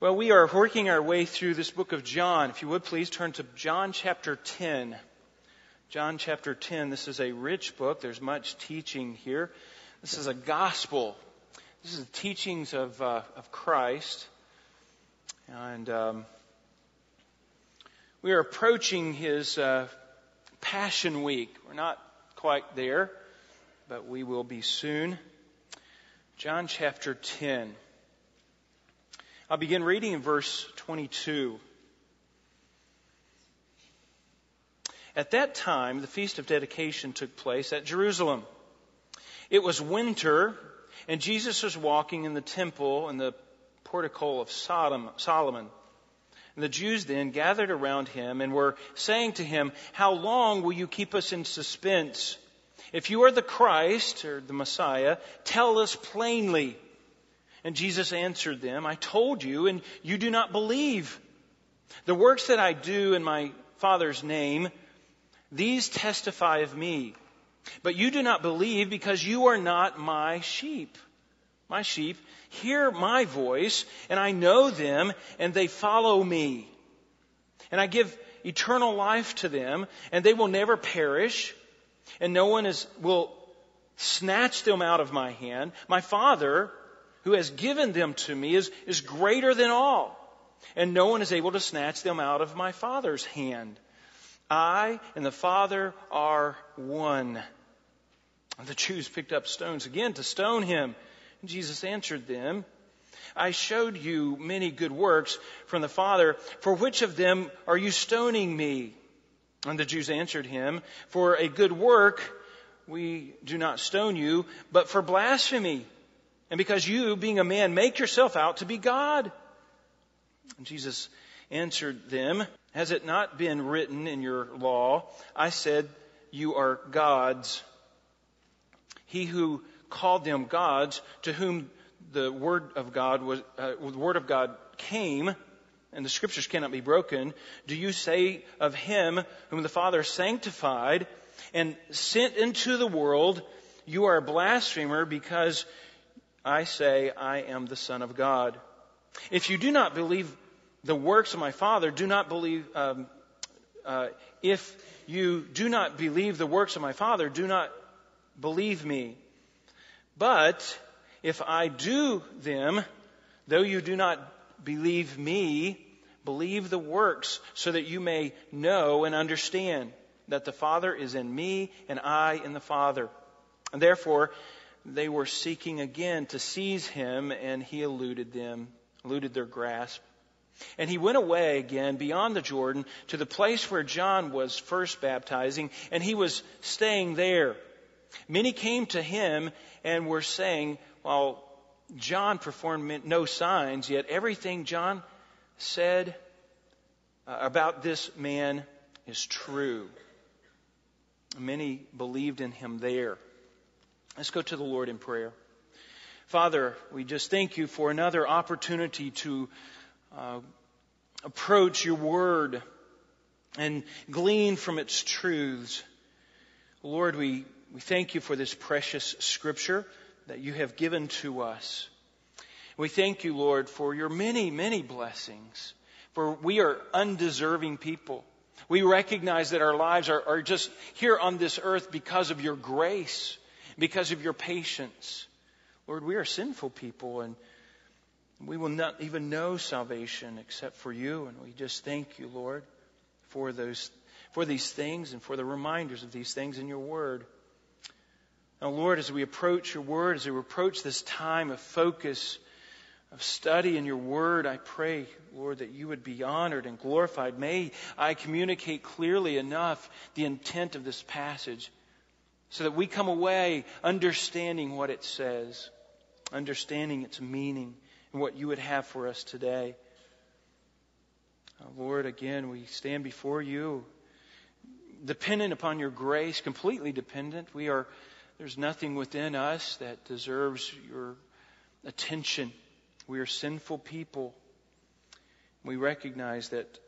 Well, we are working our way through this book of John. If you would please turn to John chapter 10. John chapter 10. This is a rich book. There's much teaching here. This is a gospel. This is the teachings of, uh, of Christ. And um, we are approaching his uh, Passion Week. We're not quite there, but we will be soon. John chapter 10. I'll begin reading in verse 22. At that time, the Feast of Dedication took place at Jerusalem. It was winter, and Jesus was walking in the temple in the portico of Sodom, Solomon. And the Jews then gathered around him and were saying to him, How long will you keep us in suspense? If you are the Christ, or the Messiah, tell us plainly. And Jesus answered them, I told you, and you do not believe. The works that I do in my Father's name, these testify of me. But you do not believe because you are not my sheep. My sheep hear my voice, and I know them, and they follow me. And I give eternal life to them, and they will never perish, and no one is, will snatch them out of my hand. My Father, who has given them to me is, is greater than all, and no one is able to snatch them out of my Father's hand. I and the Father are one. And the Jews picked up stones again to stone him. And Jesus answered them, I showed you many good works from the Father. For which of them are you stoning me? And the Jews answered him, For a good work we do not stone you, but for blasphemy and because you, being a man, make yourself out to be God. And Jesus answered them, Has it not been written in your law? I said, You are gods. He who called them gods, to whom the word of God was, uh, the word of God came, and the scriptures cannot be broken, do you say of him whom the Father sanctified and sent into the world, you are a blasphemer because I say, I am the Son of God. If you do not believe the works of my Father, do not believe, um, uh, if you do not believe the works of my Father, do not believe me. But if I do them, though you do not believe me, believe the works so that you may know and understand that the Father is in me and I in the Father. And therefore, they were seeking again to seize him, and he eluded them, eluded their grasp. And he went away again beyond the Jordan to the place where John was first baptizing, and he was staying there. Many came to him and were saying, Well, John performed no signs, yet everything John said uh, about this man is true. Many believed in him there. Let's go to the Lord in prayer. Father, we just thank you for another opportunity to uh, approach your word and glean from its truths. Lord, we, we thank you for this precious scripture that you have given to us. We thank you, Lord, for your many, many blessings. For we are undeserving people. We recognize that our lives are, are just here on this earth because of your grace because of your patience. Lord, we are sinful people and we will not even know salvation except for you. And we just thank you, Lord, for those, for these things and for the reminders of these things in your word. Now, Lord, as we approach your word, as we approach this time of focus, of study in your word, I pray, Lord, that you would be honored and glorified. May I communicate clearly enough the intent of this passage so that we come away understanding what it says, understanding its meaning, and what you would have for us today. Uh, Lord, again, we stand before you, dependent upon your grace, completely dependent. We are, there's nothing within us that deserves your attention. We are sinful people. We recognize that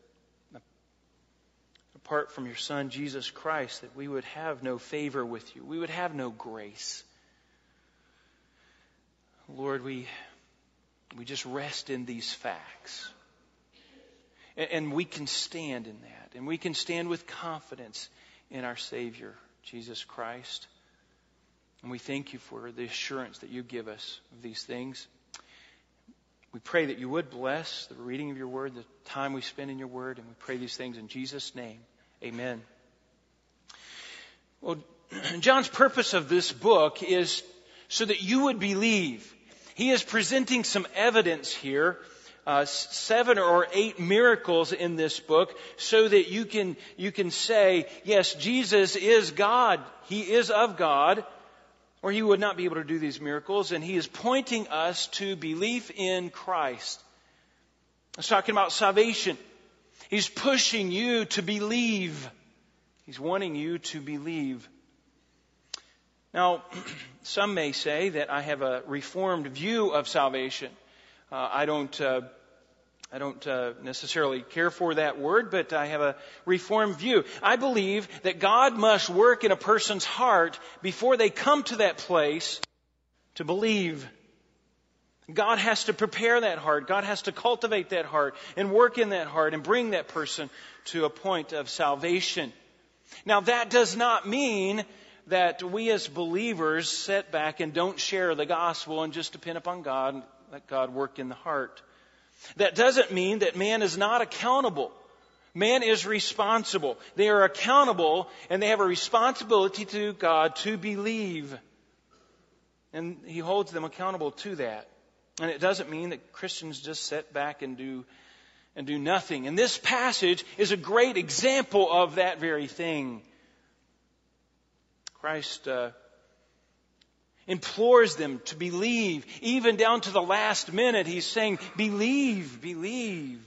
apart from your Son, Jesus Christ, that we would have no favor with you. We would have no grace. Lord, we, We just rest in these facts. And we can stand in that. And we can stand with confidence in our Savior, Jesus Christ. And we thank you for the assurance that you give us of these things. We pray that you would bless the reading of your word, the time we spend in your word, and we pray these things in Jesus' name. Amen. Well, John's purpose of this book is so that you would believe. He is presenting some evidence here, uh, seven or eight miracles in this book, so that you can, you can say, yes, Jesus is God. He is of God or he would not be able to do these miracles. And he is pointing us to belief in Christ. He's talking about salvation. He's pushing you to believe. He's wanting you to believe. Now, some may say that I have a reformed view of salvation. Uh, I don't uh, I don't uh, necessarily care for that word, but I have a reformed view. I believe that God must work in a person's heart before they come to that place to believe. God has to prepare that heart. God has to cultivate that heart and work in that heart and bring that person to a point of salvation. Now that does not mean that we as believers sit back and don't share the gospel and just depend upon God and let God work in the heart. That doesn't mean that man is not accountable. Man is responsible. They are accountable and they have a responsibility to God to believe. And He holds them accountable to that. And it doesn't mean that Christians just sit back and do, and do nothing. And this passage is a great example of that very thing. Christ uh, implores them to believe. Even down to the last minute, he's saying, believe, believe.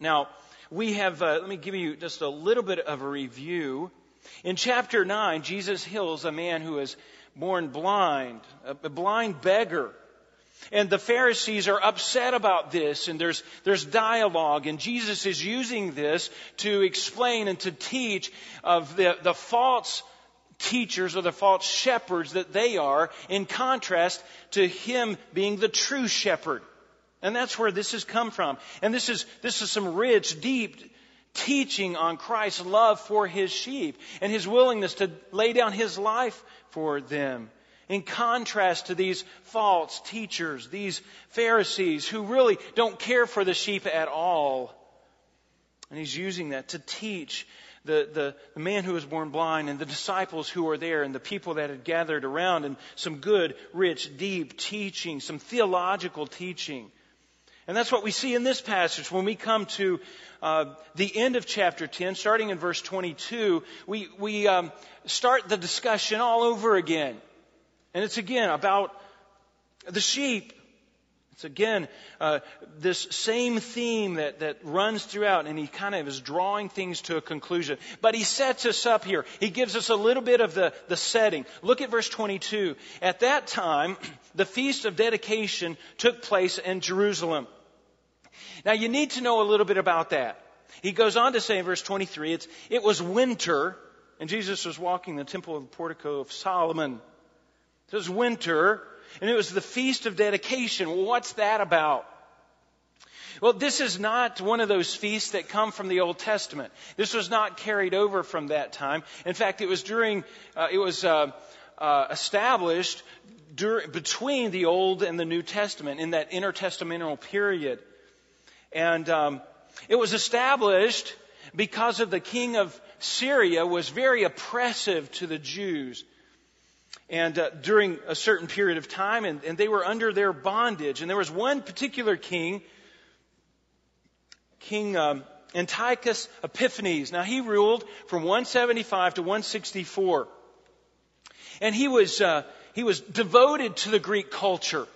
Now, we have, uh, let me give you just a little bit of a review. In chapter 9, Jesus heals a man who is born blind, a blind beggar. And the Pharisees are upset about this, and there's, there's dialogue, and Jesus is using this to explain and to teach of the, the false teachers or the false shepherds that they are in contrast to him being the true shepherd. And that's where this has come from. And this is, this is some rich, deep teaching on Christ's love for his sheep and his willingness to lay down his life for them. In contrast to these false teachers, these Pharisees who really don't care for the sheep at all. And he's using that to teach the, the, the, man who was born blind and the disciples who were there and the people that had gathered around and some good, rich, deep teaching, some theological teaching. And that's what we see in this passage. When we come to uh, the end of chapter 10, starting in verse 22, we, we um, start the discussion all over again. And it's again about the sheep it's again uh, this same theme that, that runs throughout, and he kind of is drawing things to a conclusion. But he sets us up here. He gives us a little bit of the, the setting. Look at verse 22. At that time, the feast of dedication took place in Jerusalem. Now you need to know a little bit about that. He goes on to say in verse 23, it's, it was winter, and Jesus was walking the temple of the portico of Solomon. It was winter, and it was the Feast of Dedication. Well, what's that about? Well, this is not one of those feasts that come from the Old Testament. This was not carried over from that time. In fact, it was during, uh, it was uh, uh, established between the Old and the New Testament in that intertestamental period. And um, it was established because of the king of Syria was very oppressive to the Jews and uh, during a certain period of time, and, and they were under their bondage. And there was one particular king, King um, Antiochus Epiphanes. Now he ruled from 175 to 164, and he was uh, he was devoted to the Greek culture.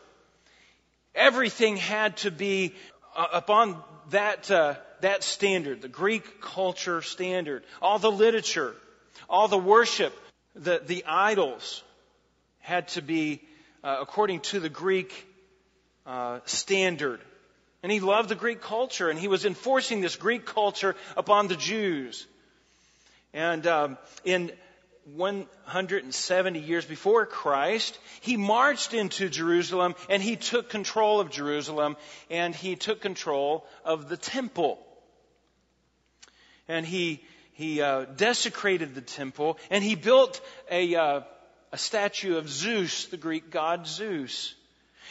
Everything had to be uh, upon that uh, that standard, the Greek culture standard. All the literature, all the worship, the the idols, had to be uh, according to the Greek uh, standard. And he loved the Greek culture, and he was enforcing this Greek culture upon the Jews. And um, in 170 years before Christ, he marched into Jerusalem and he took control of Jerusalem and he took control of the temple. And he, he uh, desecrated the temple and he built a, uh, a statue of Zeus, the Greek god Zeus.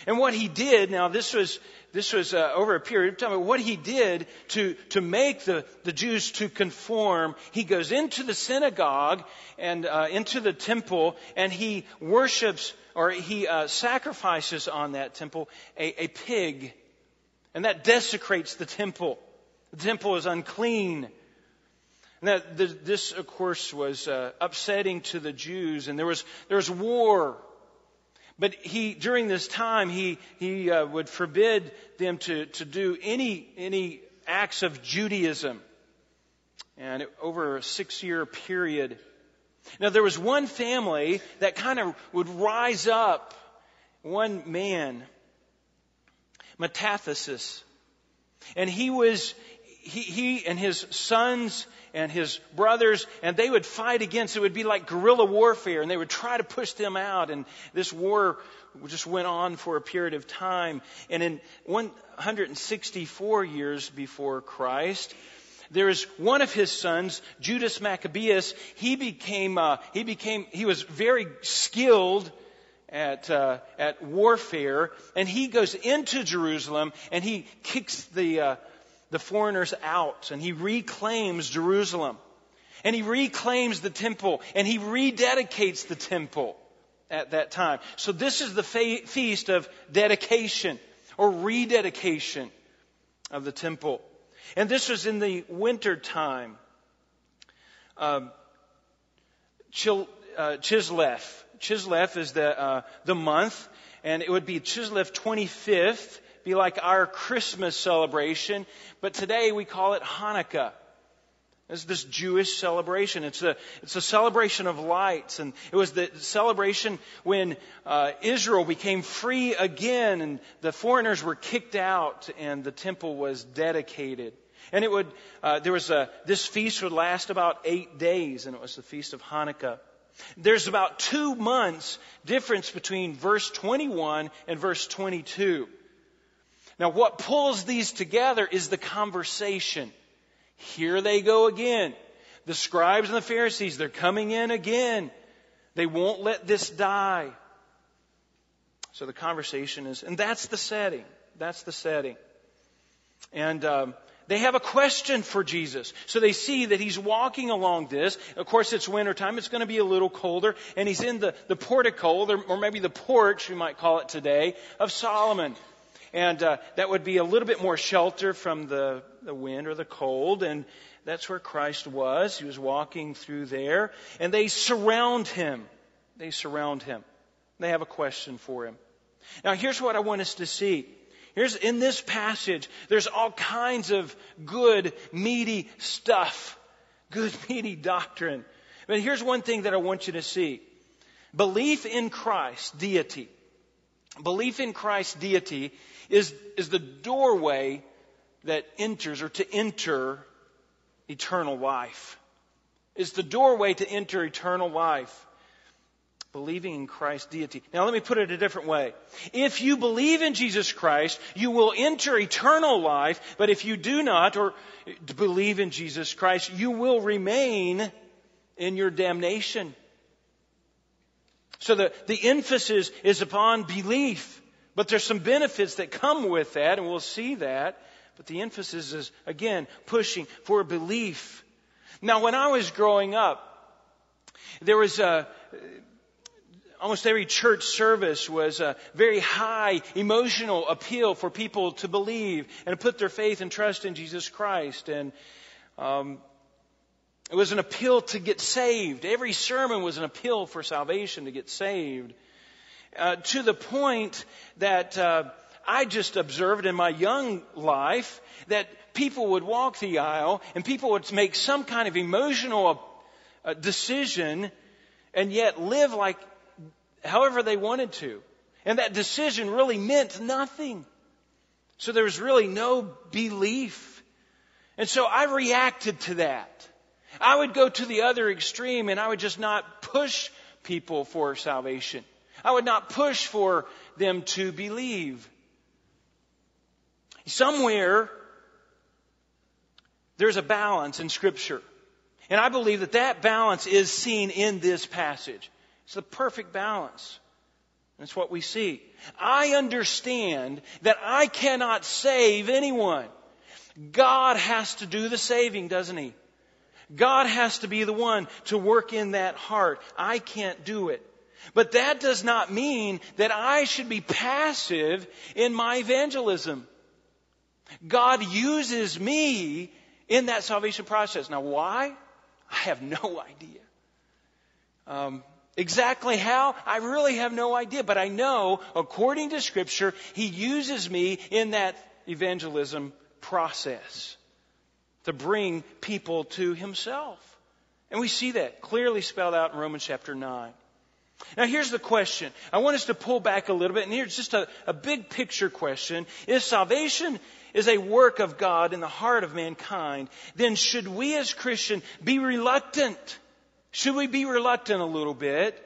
And what he did, now this was, this was uh, over a period of time, what he did to, to make the, the Jews to conform, he goes into the synagogue and uh, into the temple and he worships or he uh, sacrifices on that temple a, a pig. And that desecrates the temple. The temple is unclean. Now, this, of course, was uh, upsetting to the Jews, and there was there was war but he, during this time, he, he uh, would forbid them to, to do any, any acts of Judaism. And over a six year period. Now, there was one family that kind of would rise up, one man, Mattathias. And he was, he, he and his sons and his brothers, and they would fight against, it would be like guerrilla warfare, and they would try to push them out, and this war just went on for a period of time. And in 164 years before Christ, there is one of his sons, Judas Maccabeus. He became, uh, he became, he was very skilled at uh, at warfare, and he goes into Jerusalem and he kicks the uh, the foreigners out and he reclaims Jerusalem. And he reclaims the temple and he rededicates the temple at that time. So this is the fe- feast of dedication or rededication of the temple. And this was in the winter time. Um, Chil, uh, Chislev. Chislev is the, uh, the month, and it would be Chislev 25th, be like our Christmas celebration, but today we call it Hanukkah. It's this Jewish celebration. It's a, it's a celebration of lights. And it was the celebration when uh, Israel became free again and the foreigners were kicked out and the temple was dedicated. And it would, uh, there was a, this feast would last about eight days and it was the Feast of Hanukkah. There's about two months difference between verse 21 and verse 22. Now, what pulls these together is the conversation. Here they go again. The scribes and the Pharisees, they're coming in again. They won't let this die. So the conversation is, and that's the setting. That's the setting. And um, they have a question for Jesus. So they see that he's walking along this. Of course, it's wintertime. It's going to be a little colder. And he's in the, the portico, or maybe the porch, we might call it today, of Solomon and uh, that would be a little bit more shelter from the, the wind or the cold. And that's where Christ was. He was walking through there, and they surround him. They surround him. They have a question for him. Now, here's what I want us to see. Here's in this passage, there's all kinds of good, meaty stuff, good, meaty doctrine. But here's one thing that I want you to see belief in Christ, deity. Belief in Christ's deity is, is the doorway that enters or to enter eternal life. Is the doorway to enter eternal life. Believing in Christ's deity. Now let me put it a different way. If you believe in Jesus Christ, you will enter eternal life, but if you do not or believe in Jesus Christ, you will remain in your damnation. So the, the emphasis is upon belief. But there's some benefits that come with that, and we'll see that. But the emphasis is, again, pushing for belief. Now, when I was growing up, there was a, almost every church service was a very high emotional appeal for people to believe and put their faith and trust in Jesus Christ. And um, it was an appeal to get saved. Every sermon was an appeal for salvation to get saved. Uh, to the point that uh, I just observed in my young life that people would walk the aisle and people would make some kind of emotional uh, decision and yet live like however they wanted to. And that decision really meant nothing. So there was really no belief. And so I reacted to that. I would go to the other extreme and I would just not push people for salvation. I would not push for them to believe. Somewhere, there's a balance in Scripture. And I believe that that balance is seen in this passage. It's the perfect balance. That's what we see. I understand that I cannot save anyone. God has to do the saving, doesn't He? God has to be the one to work in that heart. I can't do it. But that does not mean that I should be passive in my evangelism. God uses me in that salvation process. Now, why? I have no idea. Um, exactly how? I really have no idea. But I know, according to Scripture, He uses me in that evangelism process to bring people to Himself. And we see that clearly spelled out in Romans chapter 9. Now here's the question. I want us to pull back a little bit, and here's just a, a big picture question. If salvation is a work of God in the heart of mankind, then should we as Christians be reluctant? Should we be reluctant a little bit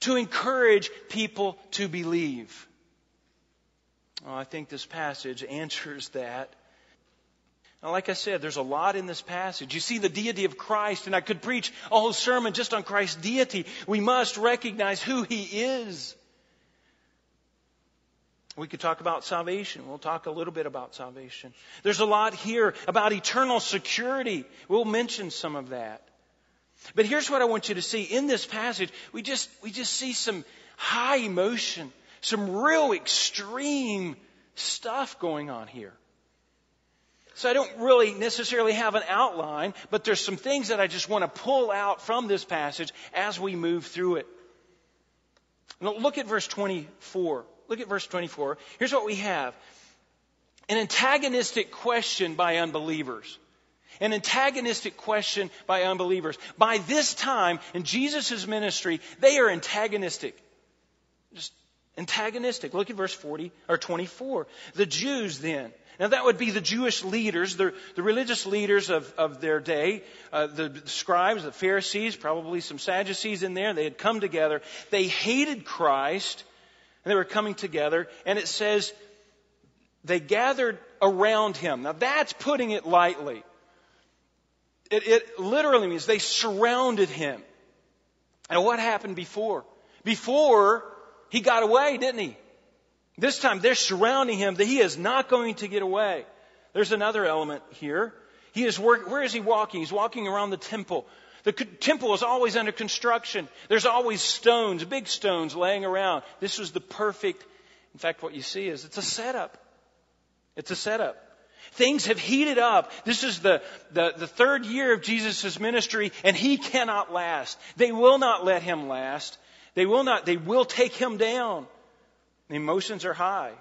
to encourage people to believe? Well, I think this passage answers that. Now, like I said, there's a lot in this passage. You see the deity of Christ, and I could preach a whole sermon just on Christ's deity. We must recognize who He is. We could talk about salvation. We'll talk a little bit about salvation. There's a lot here about eternal security. We'll mention some of that. But here's what I want you to see. In this passage, we just, we just see some high emotion, some real extreme stuff going on here. So I don't really necessarily have an outline, but there's some things that I just want to pull out from this passage as we move through it. Now look at verse 24. Look at verse 24. Here's what we have. An antagonistic question by unbelievers. An antagonistic question by unbelievers. By this time in Jesus' ministry, they are antagonistic. Just antagonistic. Look at verse 40 or 24. The Jews then now that would be the Jewish leaders, the, the religious leaders of, of their day, uh, the scribes, the Pharisees, probably some Sadducees in there. They had come together. They hated Christ, and they were coming together. And it says they gathered around him. Now that's putting it lightly. It, it literally means they surrounded him. And what happened before? Before he got away, didn't he? This time they're surrounding him that he is not going to get away. There's another element here. He is work, where is he walking? He's walking around the temple. The temple is always under construction. There's always stones, big stones laying around. This was the perfect, in fact, what you see is it's a setup. It's a setup. Things have heated up. This is the, the, the third year of Jesus' ministry, and he cannot last. They will not let him last. They will not, they will take him down. The emotions are high,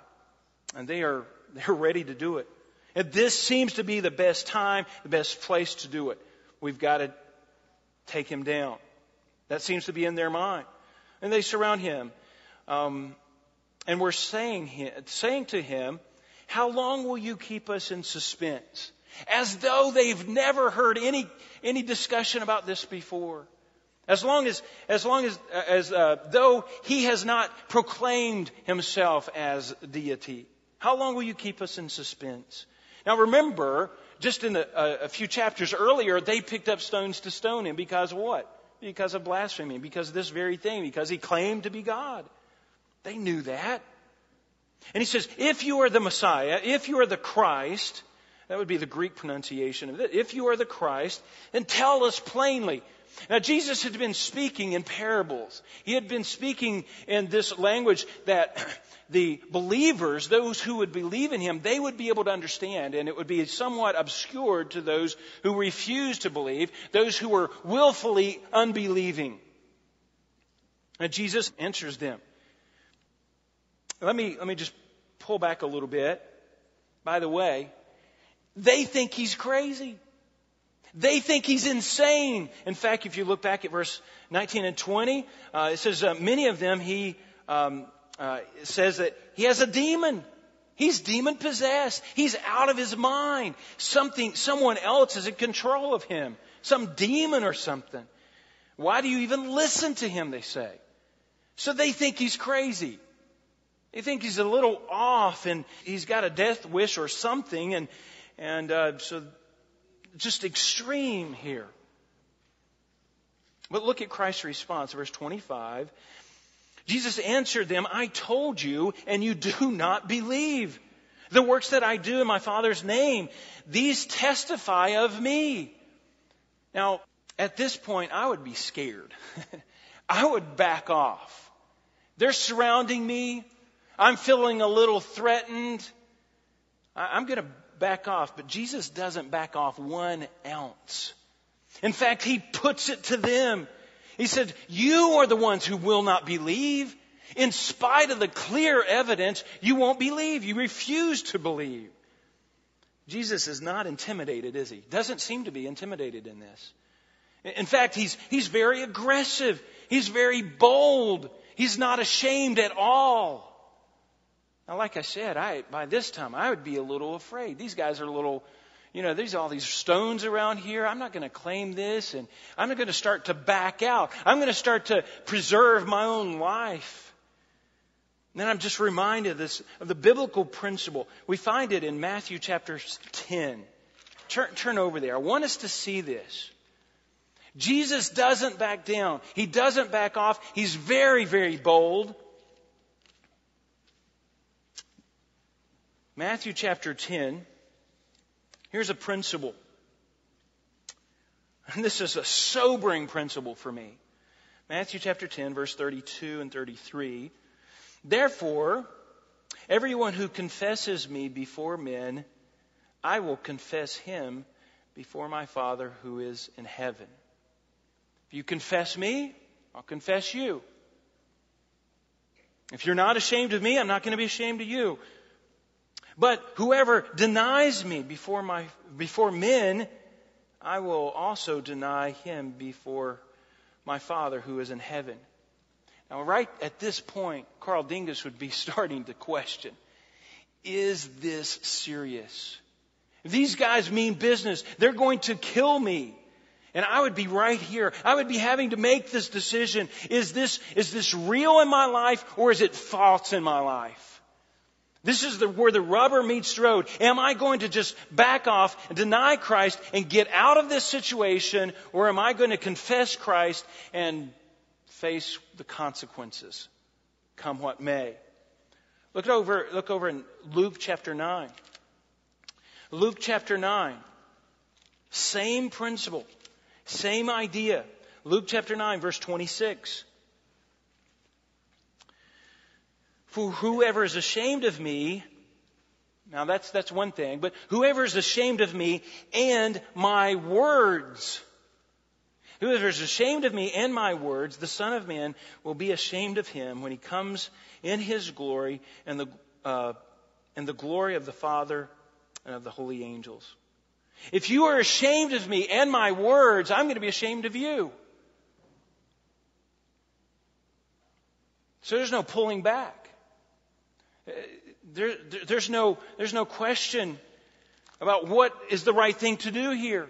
and they are they're ready to do it. And this seems to be the best time, the best place to do it. We've got to take him down. That seems to be in their mind, and they surround him, um, and we're saying saying to him, "How long will you keep us in suspense?" As though they've never heard any any discussion about this before. As long as, as long as, as uh, though he has not proclaimed himself as deity. How long will you keep us in suspense? Now remember, just in a, a few chapters earlier, they picked up stones to stone him because of what? Because of blasphemy, because of this very thing, because he claimed to be God. They knew that. And he says, if you are the Messiah, if you are the Christ, that would be the Greek pronunciation of it. If you are the Christ, then tell us plainly. Now, Jesus had been speaking in parables. He had been speaking in this language that the believers, those who would believe in him, they would be able to understand, and it would be somewhat obscured to those who refused to believe, those who were willfully unbelieving. And Jesus answers them. Let me, let me just pull back a little bit. By the way, they think he's crazy. They think he's insane. In fact, if you look back at verse 19 and 20, uh, it says, uh, many of them, he um, uh, says that he has a demon. He's demon possessed. He's out of his mind. Something, someone else is in control of him. Some demon or something. Why do you even listen to him? They say. So they think he's crazy. They think he's a little off and he's got a death wish or something and, and, uh, so just extreme here. But look at Christ's response, verse 25. Jesus answered them, I told you, and you do not believe. The works that I do in my Father's name, these testify of me. Now, at this point, I would be scared. I would back off. They're surrounding me. I'm feeling a little threatened. I'm going to back off, but Jesus doesn't back off one ounce. In fact, he puts it to them. He said, You are the ones who will not believe. In spite of the clear evidence, you won't believe. You refuse to believe. Jesus is not intimidated, is he? Doesn't seem to be intimidated in this. In fact, he's, he's very aggressive. He's very bold. He's not ashamed at all. Now, like I said, I, by this time, I would be a little afraid. These guys are a little you know, there's all these stones around here. I'm not going to claim this and I'm not going to start to back out. I'm going to start to preserve my own life. And then I'm just reminded of this, of the biblical principle. We find it in Matthew chapter 10. Turn, turn over there. I want us to see this. Jesus doesn't back down. He doesn't back off. He's very, very bold. Matthew chapter 10. Here's a principle. And this is a sobering principle for me. Matthew chapter 10, verse 32 and 33. Therefore, everyone who confesses me before men, I will confess him before my Father who is in heaven. If you confess me, I'll confess you. If you're not ashamed of me, I'm not going to be ashamed of you. But whoever denies me before my, before men, I will also deny him before my Father who is in heaven. Now, right at this point, Carl Dingus would be starting to question, is this serious? These guys mean business, they're going to kill me. And I would be right here. I would be having to make this decision. Is this, is this real in my life or is it false in my life? This is the, where the rubber meets the road. Am I going to just back off and deny Christ and get out of this situation, or am I going to confess Christ and face the consequences, come what may? Look over, look over in Luke chapter 9. Luke chapter 9. Same principle, same idea. Luke chapter 9, verse 26. For whoever is ashamed of me, now that's, that's one thing, but whoever is ashamed of me and my words, whoever is ashamed of me and my words, the Son of Man will be ashamed of him when he comes in his glory and the, uh, and the glory of the Father and of the holy angels. If you are ashamed of me and my words, I'm going to be ashamed of you. So there's no pulling back. There, there's, no, there's no question about what is the right thing to do here.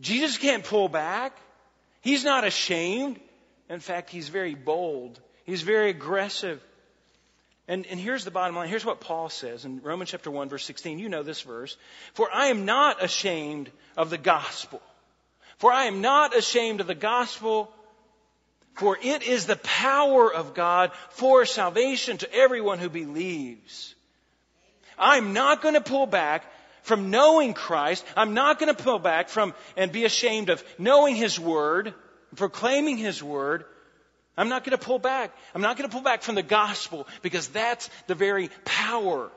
Jesus can't pull back. He's not ashamed. In fact, he's very bold. He's very aggressive. And, and here's the bottom line. Here's what Paul says in Romans chapter 1 verse 16. You know this verse. For I am not ashamed of the gospel. For I am not ashamed of the gospel for it is the power of God for salvation to everyone who believes. I'm not going to pull back from knowing Christ. I'm not going to pull back from and be ashamed of knowing His Word, proclaiming His Word. I'm not going to pull back. I'm not going to pull back from the gospel because that's the very power.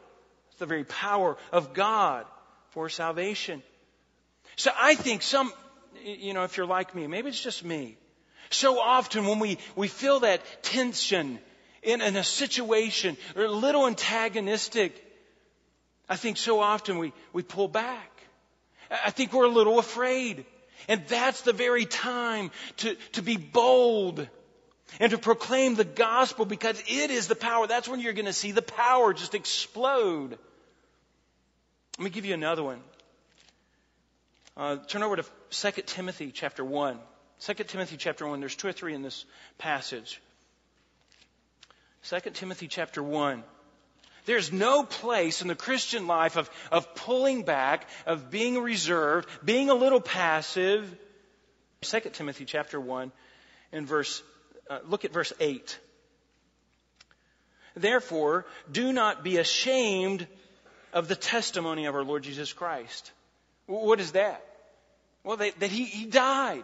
The very power of God for salvation. So I think some, you know, if you're like me, maybe it's just me. So often when we, we feel that tension in, in a situation or a little antagonistic, I think so often we, we pull back. I think we're a little afraid. And that's the very time to, to be bold, and to proclaim the gospel because it is the power. That's when you're going to see the power just explode. Let me give you another one. Uh, turn over to 2 Timothy chapter 1. 2 Timothy chapter 1. There's two or three in this passage. 2 Timothy chapter 1. There's no place in the Christian life of, of pulling back, of being reserved, being a little passive. 2 Timothy chapter 1 and verse, uh, look at verse 8. Therefore, do not be ashamed of the testimony of our Lord Jesus Christ. What is that? Well, that, that he, he died.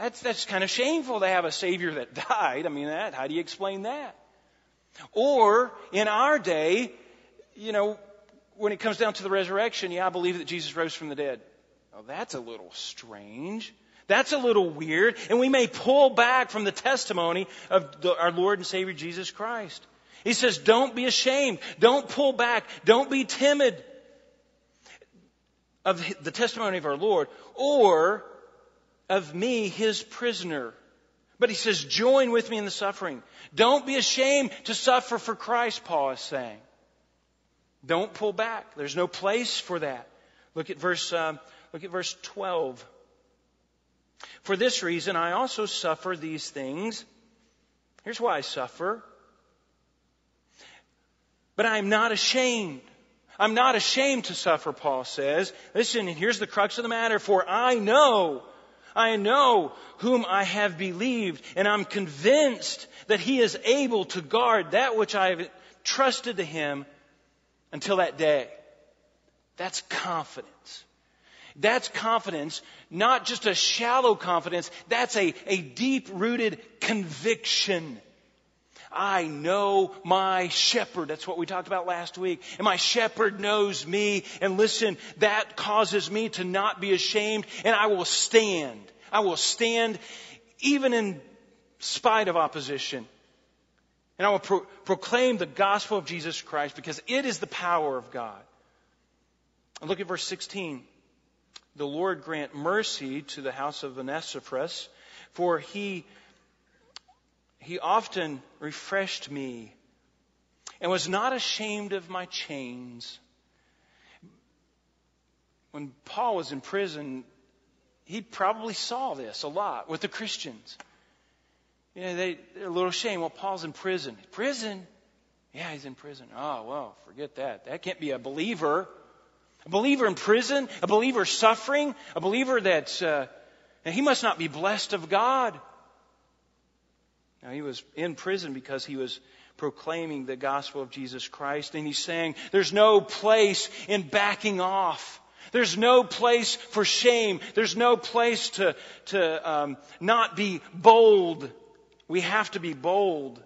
That's, that's kind of shameful to have a Savior that died. I mean, that, how do you explain that? Or, in our day, you know, when it comes down to the resurrection, yeah, I believe that Jesus rose from the dead. Well, that's a little strange. That's a little weird. And we may pull back from the testimony of the, our Lord and Savior Jesus Christ. He says, don't be ashamed. Don't pull back. Don't be timid of the testimony of our Lord or of me, his prisoner. But he says, join with me in the suffering. Don't be ashamed to suffer for Christ, Paul is saying. Don't pull back. There's no place for that. Look at verse, um, look at verse 12. For this reason, I also suffer these things. Here's why I suffer. But I am not ashamed. I'm not ashamed to suffer, Paul says. Listen, and here's the crux of the matter. For I know I know whom I have believed, and I'm convinced that he is able to guard that which I have trusted to him until that day. That's confidence. That's confidence, not just a shallow confidence, that's a, a deep rooted conviction. I know my shepherd. That's what we talked about last week. And my shepherd knows me. And listen, that causes me to not be ashamed and I will stand. I will stand even in spite of opposition. And I will pro- proclaim the gospel of Jesus Christ because it is the power of God. And look at verse 16. The Lord grant mercy to the house of Onesiphorus, for he he often refreshed me and was not ashamed of my chains. When Paul was in prison, he probably saw this a lot with the Christians. You know, they, they're a little ashamed. Well, Paul's in prison. Prison? Yeah, he's in prison. Oh, well, forget that. That can't be a believer. A believer in prison? A believer suffering? A believer that's, uh, he must not be blessed of God. Now, he was in prison because he was proclaiming the gospel of Jesus Christ, and he's saying there's no place in backing off. There's no place for shame. There's no place to, to um, not be bold. We have to be bold.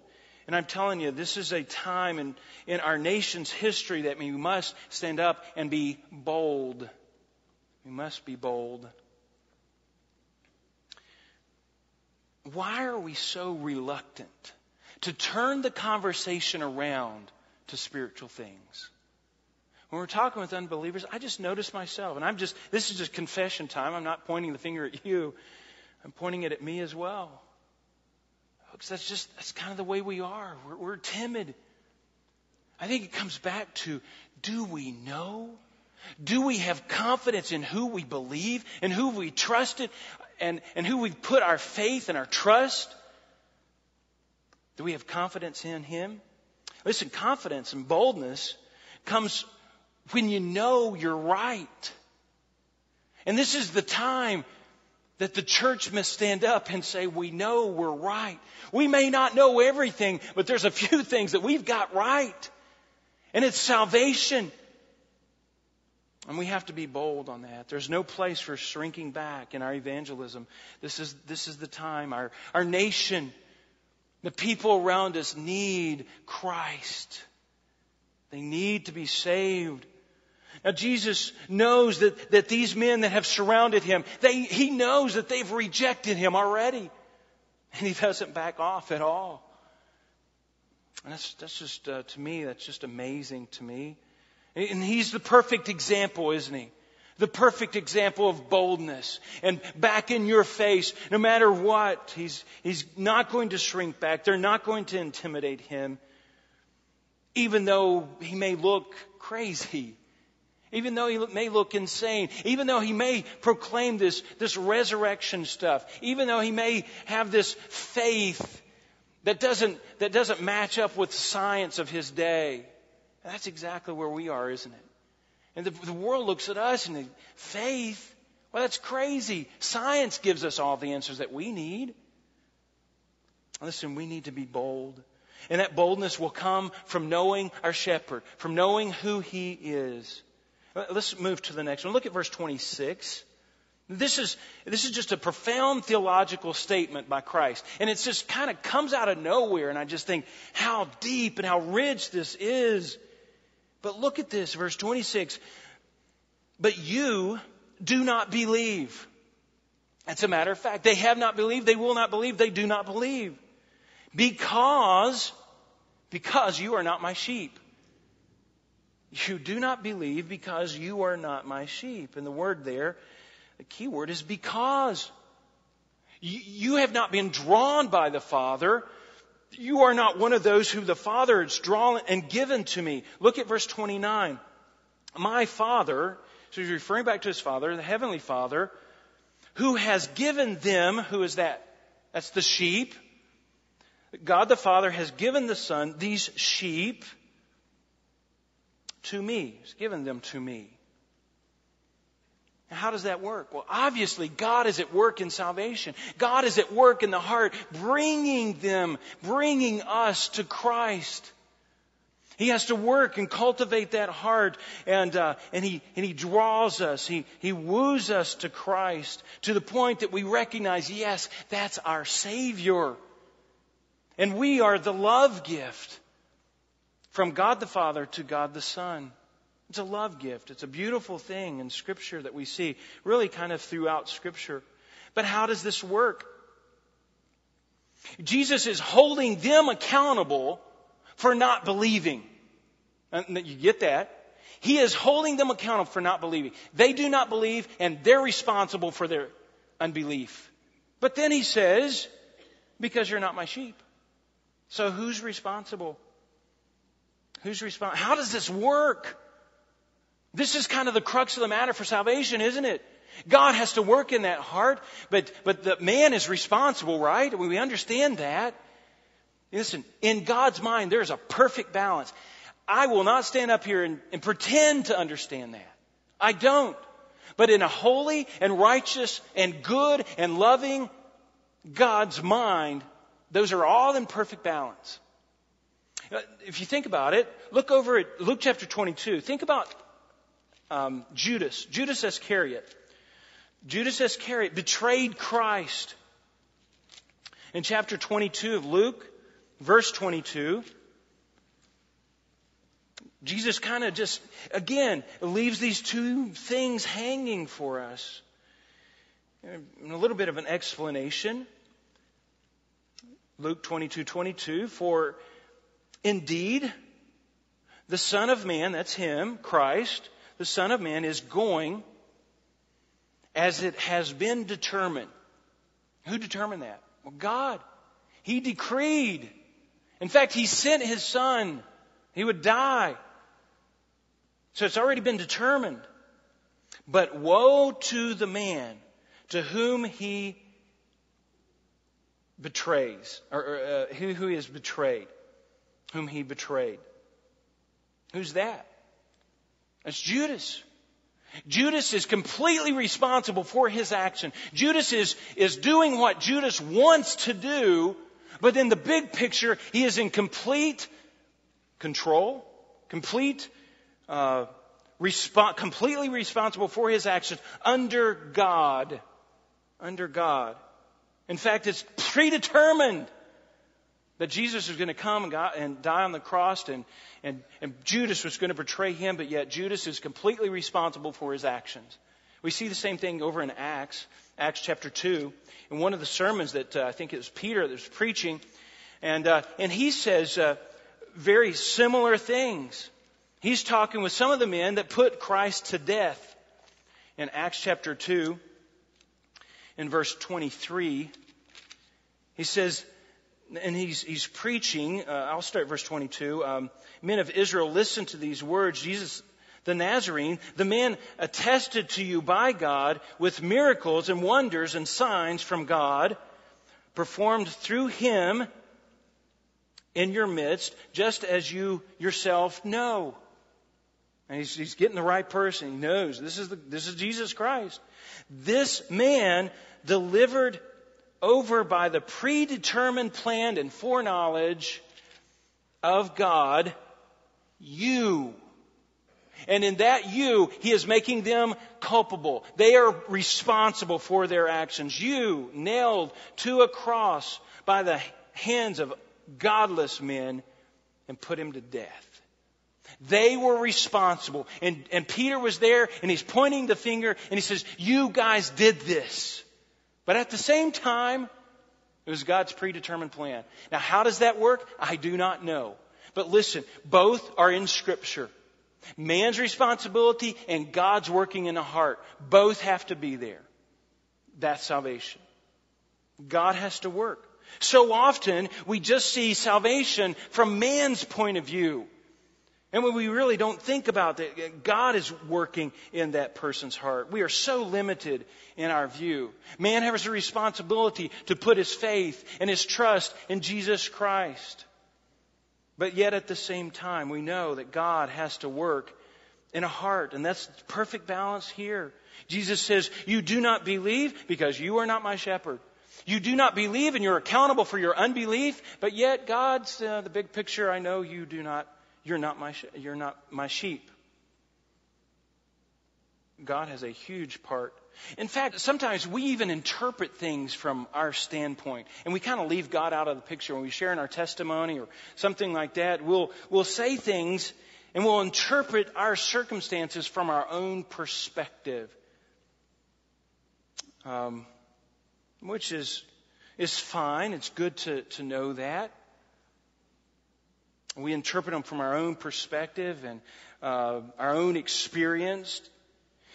And I'm telling you, this is a time in, in our nation's history that we must stand up and be bold. We must be bold. Why are we so reluctant to turn the conversation around to spiritual things? When we're talking with unbelievers, I just notice myself, and I'm just, this is just confession time. I'm not pointing the finger at you. I'm pointing it at me as well. Because that's just, that's kind of the way we are. We're, we're timid. I think it comes back to, do we know? Do we have confidence in who we believe and who we trusted? And, and who we've put our faith and our trust? Do we have confidence in Him? Listen, confidence and boldness comes when you know you're right. And this is the time that the church must stand up and say, we know we're right. We may not know everything, but there's a few things that we've got right. And it's salvation. And we have to be bold on that. There's no place for shrinking back in our evangelism. This is, this is the time. Our, our nation, the people around us need Christ. They need to be saved. Now Jesus knows that, that these men that have surrounded him, they, he knows that they've rejected him already. And he doesn't back off at all. And that's, that's just, uh, to me, that's just amazing to me. And he's the perfect example, isn't he? The perfect example of boldness and back in your face, no matter what. He's, he's not going to shrink back. They're not going to intimidate him, even though he may look crazy. Even though he may look insane, even though he may proclaim this, this resurrection stuff, even though he may have this faith that doesn't, that doesn't match up with the science of his day. That's exactly where we are, isn't it? And the, the world looks at us and faith, well, that's crazy. Science gives us all the answers that we need. Listen, we need to be bold. And that boldness will come from knowing our shepherd, from knowing who he is. Let's move to the next one. Look at verse 26. This is, this is just a profound theological statement by Christ. And it just kind of comes out of nowhere. And I just think how deep and how rich this is. But look at this, verse 26. But you do not believe. That's a matter of fact. They have not believed. They will not believe. They do not believe. Because, because you are not my sheep. You do not believe because you are not my sheep. And the word there, the key word is because. You have not been drawn by the Father you are not one of those who the Father has drawn and given to me. Look at verse 29. My Father, so he's referring back to his Father, the Heavenly Father, who has given them, who is that? That's the sheep. God the Father has given the Son these sheep to me. He's given them to me. How does that work? Well, obviously, God is at work in salvation. God is at work in the heart, bringing them, bringing us to Christ. He has to work and cultivate that heart, and uh, and he and he draws us. He he woos us to Christ to the point that we recognize, yes, that's our Savior, and we are the love gift from God the Father to God the Son. It's a love gift. It's a beautiful thing in Scripture that we see, really kind of throughout Scripture. But how does this work? Jesus is holding them accountable for not believing. And you get that? He is holding them accountable for not believing. They do not believe, and they're responsible for their unbelief. But then he says, because you're not my sheep. So who's responsible? Who's responsible? How does this work? This is kind of the crux of the matter for salvation, isn't it? God has to work in that heart, but, but the man is responsible, right? We understand that. Listen, in God's mind, there's a perfect balance. I will not stand up here and, and pretend to understand that. I don't. But in a holy and righteous and good and loving God's mind, those are all in perfect balance. Uh, if you think about it, look over at Luke chapter 22. Think about um, Judas, Judas Iscariot. Judas Iscariot betrayed Christ. In chapter 22 of Luke, verse 22, Jesus kind of just, again, leaves these two things hanging for us. And a little bit of an explanation. Luke 22, 22, for indeed, the Son of Man, that's Him, Christ, the Son of Man is going as it has been determined. Who determined that? Well, God. He decreed. In fact, He sent His Son. He would die. So it's already been determined. But woe to the man to whom He betrays, or, uh, who, who is betrayed, whom He betrayed. Who's that? That's Judas. Judas is completely responsible for his action. Judas is, is doing what Judas wants to do, but in the big picture, he is in complete control, complete, uh, completely responsible for his actions under God. Under God. In fact, it's predetermined that Jesus was going to come and, die on the cross and, and, and Judas was going to betray him, but yet Judas is completely responsible for his actions. We see the same thing over in Acts, Acts chapter 2, in one of the sermons that uh, I think it was Peter that was preaching. And, uh, and he says uh, very similar things. He's talking with some of the men that put Christ to death. In Acts chapter 2, in verse 23, he says, and he's, he's preaching, uh, I'll start verse 22. Um, Men of Israel, listen to these words. Jesus the Nazarene, the man attested to you by God with miracles and wonders and signs from God, performed through him in your midst, just as you yourself know. And he's, he's getting the right person. He knows this is, the, this is Jesus Christ. This man delivered over by the predetermined plan and foreknowledge of God, you. And in that you, He is making them culpable. They are responsible for their actions. You nailed to a cross by the hands of godless men and put Him to death. They were responsible. And, and Peter was there and he's pointing the finger and he says, you guys did this. But at the same time, it was God's predetermined plan. Now, how does that work? I do not know. But listen, both are in Scripture. Man's responsibility and God's working in the heart. Both have to be there. That's salvation. God has to work. So often, we just see salvation from man's point of view. And when we really don't think about that, God is working in that person's heart. We are so limited in our view. Man has a responsibility to put his faith and his trust in Jesus Christ. But yet at the same time, we know that God has to work in a heart, and that's perfect balance here. Jesus says, You do not believe because you are not my shepherd. You do not believe and you're accountable for your unbelief, but yet God's uh, the big picture. I know you do not you're not my, you're not my sheep. God has a huge part. In fact, sometimes we even interpret things from our standpoint, and we kind of leave God out of the picture when we share in our testimony or something like that. We'll, we'll say things and we'll interpret our circumstances from our own perspective, um, which is, is fine. It's good to, to know that. We interpret them from our own perspective and uh, our own experience.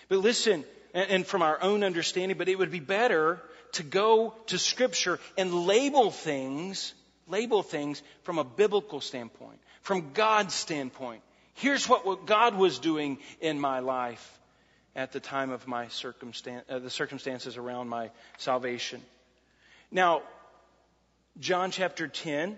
But listen, and, and from our own understanding, but it would be better to go to Scripture and label things, label things from a biblical standpoint, from God's standpoint. Here's what, what God was doing in my life at the time of my circumstance, uh, the circumstances around my salvation. Now, John chapter 10,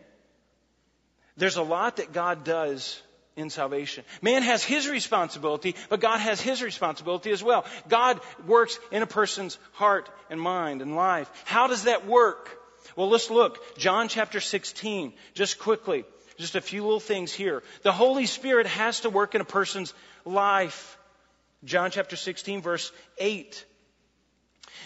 there's a lot that God does in salvation. Man has his responsibility, but God has his responsibility as well. God works in a person's heart and mind and life. How does that work? Well, let's look. John chapter 16, just quickly. Just a few little things here. The Holy Spirit has to work in a person's life. John chapter 16, verse 8.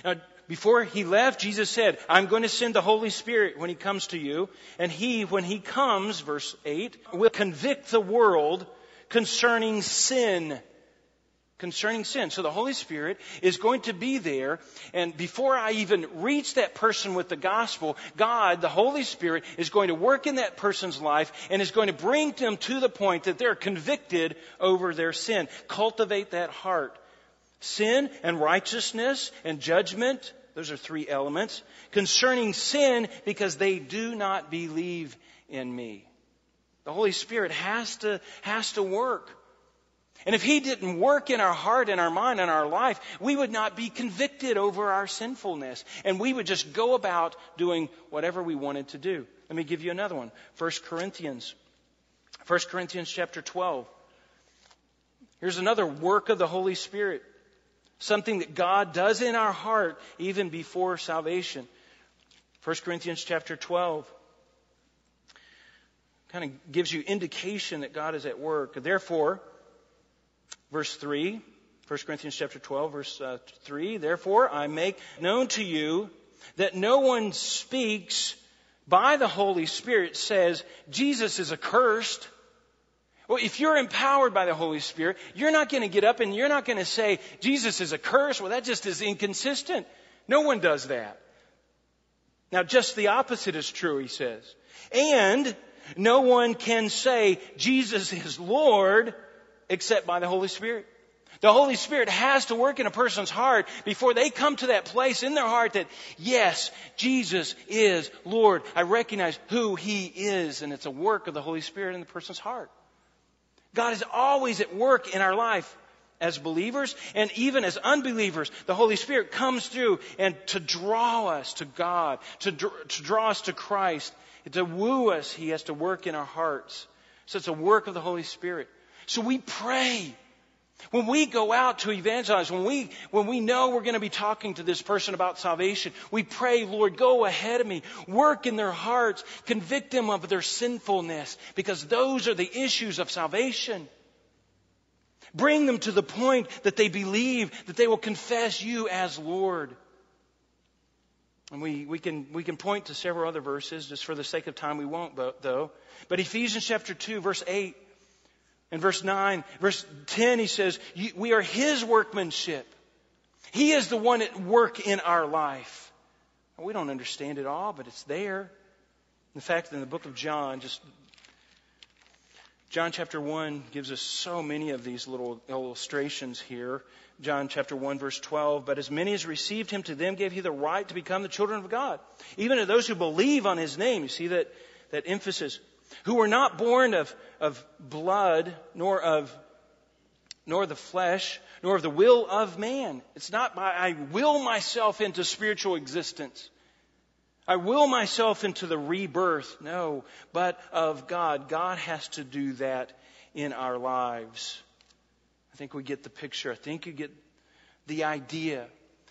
Now, before he left, Jesus said, I'm going to send the Holy Spirit when he comes to you. And he, when he comes, verse 8, will convict the world concerning sin. Concerning sin. So the Holy Spirit is going to be there. And before I even reach that person with the gospel, God, the Holy Spirit, is going to work in that person's life and is going to bring them to the point that they're convicted over their sin. Cultivate that heart sin and righteousness and judgment those are three elements. Concerning sin, because they do not believe in me. The Holy Spirit has to, has to work. And if He didn't work in our heart and our mind and our life, we would not be convicted over our sinfulness. And we would just go about doing whatever we wanted to do. Let me give you another one. 1 Corinthians. 1 Corinthians chapter 12. Here's another work of the Holy Spirit something that God does in our heart even before salvation. 1 Corinthians chapter 12 kind of gives you indication that God is at work. Therefore, verse 3, 1 Corinthians chapter 12 verse uh, 3, therefore I make known to you that no one speaks by the Holy Spirit says Jesus is accursed well, if you're empowered by the Holy Spirit, you're not going to get up and you're not going to say, Jesus is a curse. Well, that just is inconsistent. No one does that. Now, just the opposite is true, he says. And no one can say Jesus is Lord except by the Holy Spirit. The Holy Spirit has to work in a person's heart before they come to that place in their heart that, yes, Jesus is Lord. I recognize who He is, and it's a work of the Holy Spirit in the person's heart. God is always at work in our life as believers and even as unbelievers. The Holy Spirit comes through and to draw us to God, to, to draw us to Christ, to woo us, He has to work in our hearts. So it's a work of the Holy Spirit. So we pray. When we go out to evangelize, when we, when we know we're going to be talking to this person about salvation, we pray, Lord, go ahead of me. Work in their hearts. Convict them of their sinfulness because those are the issues of salvation. Bring them to the point that they believe that they will confess you as Lord. And we, we, can, we can point to several other verses, just for the sake of time, we won't, though. But Ephesians chapter 2, verse 8 and verse 9, verse 10, he says, We are His workmanship. He is the one at work in our life. We don't understand it all, but it's there. In fact, in the book of John, just John chapter 1 gives us so many of these little illustrations here. John chapter 1 verse 12, but as many as received him to them gave he the right to become the children of God. Even to those who believe on his name. You see that, that emphasis. Who were not born of, of blood, nor of, nor the flesh, nor of the will of man. It's not by, I will myself into spiritual existence. I will myself into the rebirth. No, but of God. God has to do that in our lives. I think we get the picture. I think you get the idea.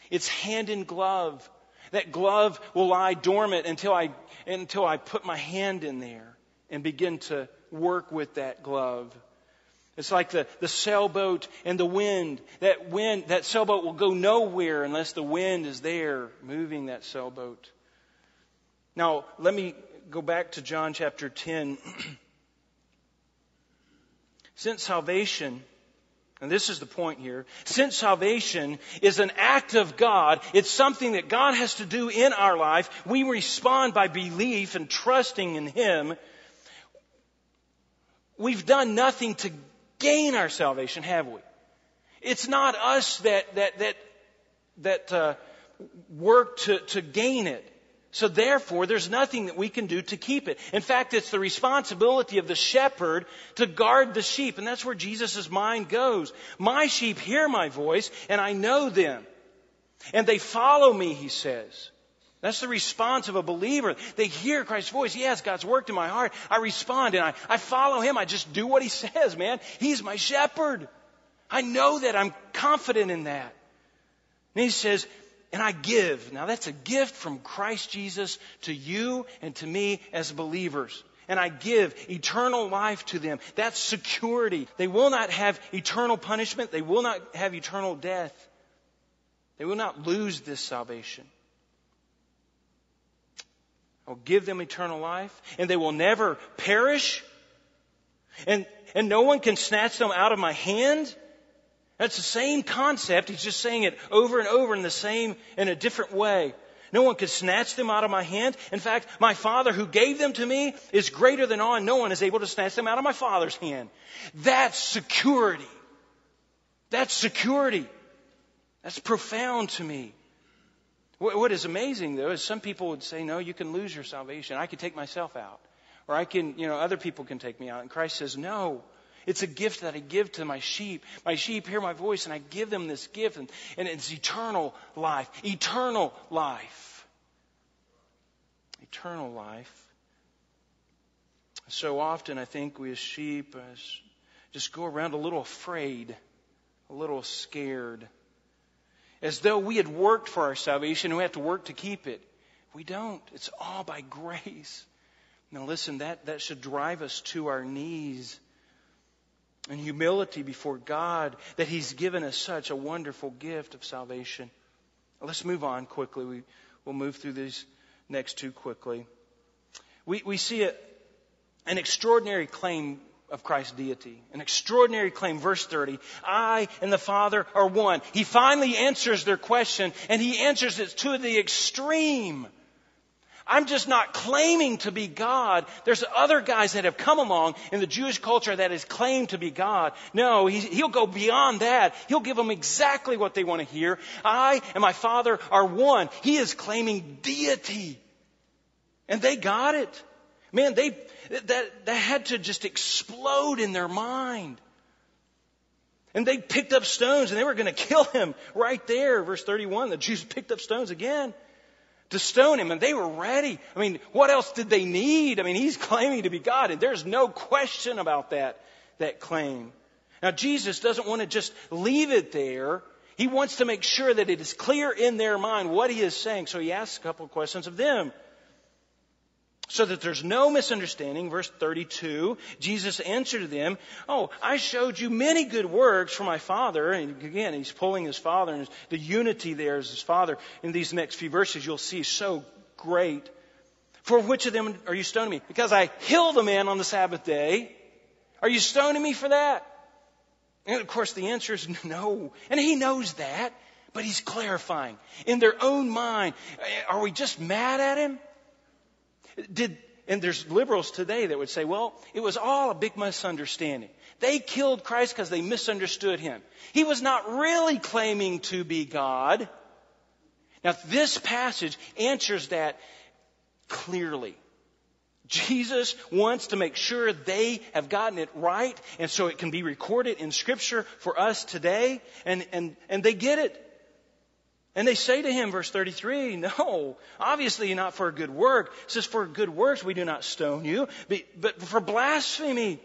It's hand in glove. That glove will lie dormant until I, until I put my hand in there and begin to work with that glove. It's like the, the sailboat and the wind. That wind, that sailboat will go nowhere unless the wind is there moving that sailboat. Now, let me go back to John chapter 10. Since salvation, and this is the point here, since salvation is an act of God, it's something that God has to do in our life, we respond by belief and trusting in Him. We've done nothing to gain our salvation, have we? It's not us that, that, that, that uh, work to, to gain it. So therefore, there's nothing that we can do to keep it. In fact, it's the responsibility of the shepherd to guard the sheep. And that's where Jesus' mind goes. My sheep hear my voice, and I know them. And they follow me, he says. That's the response of a believer. They hear Christ's voice. Yes, God's worked in my heart. I respond and I, I follow him. I just do what he says, man. He's my shepherd. I know that. I'm confident in that. And he says, and I give. Now that's a gift from Christ Jesus to you and to me as believers. And I give eternal life to them. That's security. They will not have eternal punishment. They will not have eternal death. They will not lose this salvation. I'll give them eternal life and they will never perish. And, and no one can snatch them out of my hand. That's the same concept. He's just saying it over and over in the same, in a different way. No one could snatch them out of my hand. In fact, my Father who gave them to me is greater than all, and no one is able to snatch them out of my Father's hand. That's security. That's security. That's profound to me. What is amazing, though, is some people would say, no, you can lose your salvation. I can take myself out. Or I can, you know, other people can take me out. And Christ says, no. It's a gift that I give to my sheep. My sheep hear my voice and I give them this gift and, and it's eternal life. Eternal life. Eternal life. So often I think we as sheep just go around a little afraid, a little scared. As though we had worked for our salvation and we have to work to keep it. We don't. It's all by grace. Now listen, that, that should drive us to our knees and humility before God that He's given us such a wonderful gift of salvation. Let's move on quickly. We, will move through these next two quickly. We, we see a, an extraordinary claim of Christ's deity. An extraordinary claim. Verse 30. I and the Father are one. He finally answers their question, and he answers it to the extreme. I'm just not claiming to be God. There's other guys that have come along in the Jewish culture that has claimed to be God. No, he'll go beyond that. He'll give them exactly what they want to hear. I and my Father are one. He is claiming deity. And they got it. Man, they, that, that had to just explode in their mind. And they picked up stones and they were going to kill him right there. Verse 31, the Jews picked up stones again to stone him and they were ready. I mean, what else did they need? I mean, he's claiming to be God and there's no question about that, that claim. Now, Jesus doesn't want to just leave it there. He wants to make sure that it is clear in their mind what he is saying. So he asks a couple of questions of them so that there's no misunderstanding. Verse 32, Jesus answered them, Oh, I showed you many good works for my Father. And again, he's pulling his Father, and the unity there is his Father. In these next few verses, you'll see so great. For which of them are you stoning me? Because I healed a man on the Sabbath day. Are you stoning me for that? And of course, the answer is no. And he knows that, but he's clarifying. In their own mind, are we just mad at him? Did, and there's liberals today that would say, well, it was all a big misunderstanding. They killed Christ because they misunderstood him. He was not really claiming to be God. Now, this passage answers that clearly. Jesus wants to make sure they have gotten it right, and so it can be recorded in Scripture for us today, and, and, and they get it. And they say to him, verse 33, no, obviously not for a good work. It says, for good works we do not stone you, but for blasphemy.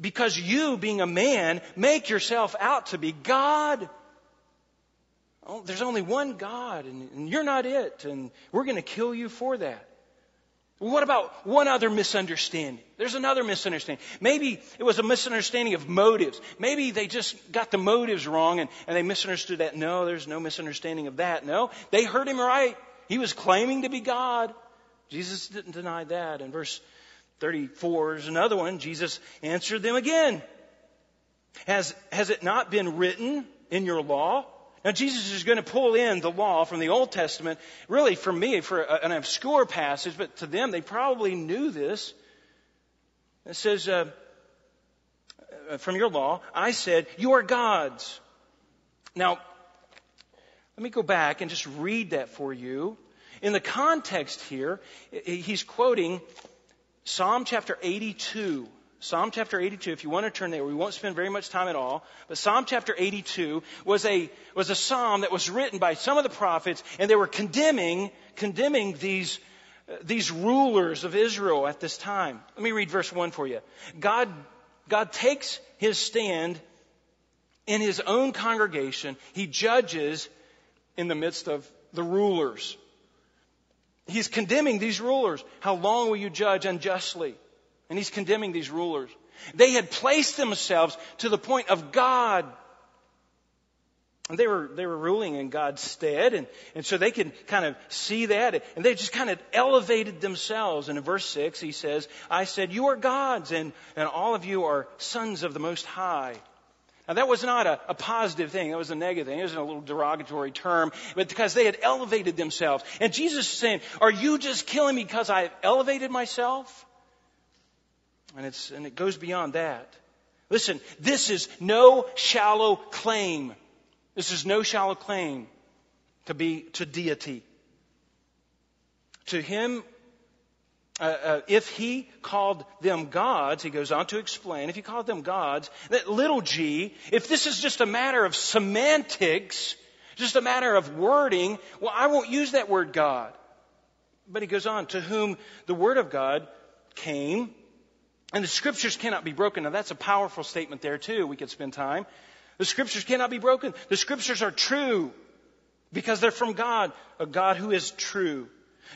Because you, being a man, make yourself out to be God. Oh, there's only one God, and, and you're not it, and we're going to kill you for that. What about one other misunderstanding? There's another misunderstanding. Maybe it was a misunderstanding of motives. Maybe they just got the motives wrong and, and they misunderstood that. No, there's no misunderstanding of that. No, they heard him right. He was claiming to be God. Jesus didn't deny that. In verse 34 is another one. Jesus answered them again. Has, has it not been written in your law? Now, Jesus is going to pull in the law from the Old Testament, really for me, for an obscure passage, but to them, they probably knew this. It says, uh, uh, from your law, I said, you are gods. Now, let me go back and just read that for you. In the context here, he's quoting Psalm chapter 82. Psalm chapter 82, if you want to turn there, we won't spend very much time at all, but Psalm chapter 82 was a, was a psalm that was written by some of the prophets, and they were condemning, condemning these, uh, these rulers of Israel at this time. Let me read verse 1 for you. God, God takes his stand in his own congregation. He judges in the midst of the rulers. He's condemning these rulers. How long will you judge unjustly? And he's condemning these rulers. They had placed themselves to the point of God. And they were, they were ruling in God's stead, and, and so they can kind of see that, and they just kind of elevated themselves. And in verse 6, he says, I said, You are gods, and, and all of you are sons of the Most High. Now that was not a, a, positive thing. That was a negative thing. It was a little derogatory term, but because they had elevated themselves. And Jesus is saying, are you just killing me because I've elevated myself? And, it's, and it goes beyond that. Listen, this is no shallow claim. This is no shallow claim to be to deity. To him, uh, uh, if he called them gods, he goes on to explain, if he called them gods, that little g, if this is just a matter of semantics, just a matter of wording, well, I won't use that word God. But he goes on, to whom the word of God came and the scriptures cannot be broken. Now that's a powerful statement there too. We could spend time. The scriptures cannot be broken. The scriptures are true because they're from God, a God who is true.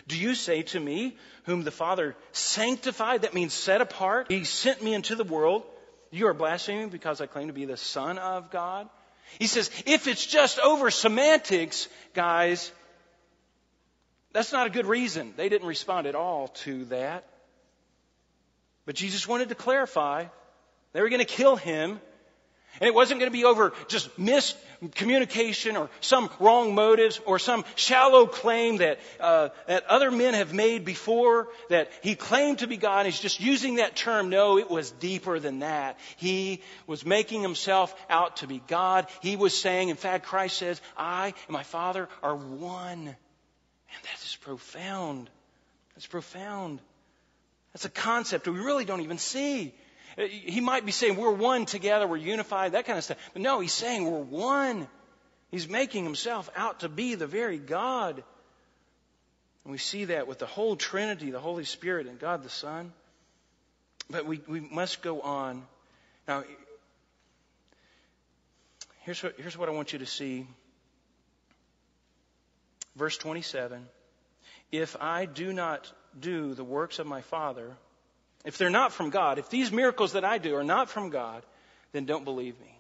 Do you say to me, whom the Father sanctified, that means set apart, He sent me into the world, you are blaspheming because I claim to be the Son of God? He says, if it's just over semantics, guys, that's not a good reason. They didn't respond at all to that. But Jesus wanted to clarify. They were going to kill him. And it wasn't going to be over just miscommunication or some wrong motives or some shallow claim that, uh, that other men have made before that he claimed to be God. He's just using that term. No, it was deeper than that. He was making himself out to be God. He was saying, in fact, Christ says, I and my Father are one. And that is profound. That's profound. That's a concept we really don't even see. Uh, he might be saying we're one together, we're unified, that kind of stuff. But no, he's saying we're one. He's making himself out to be the very God. And we see that with the whole Trinity, the Holy Spirit and God the Son. But we, we must go on. Now, here's what, here's what I want you to see. Verse 27 If I do not do the works of my Father, if they're not from God, if these miracles that I do are not from God, then don't believe me.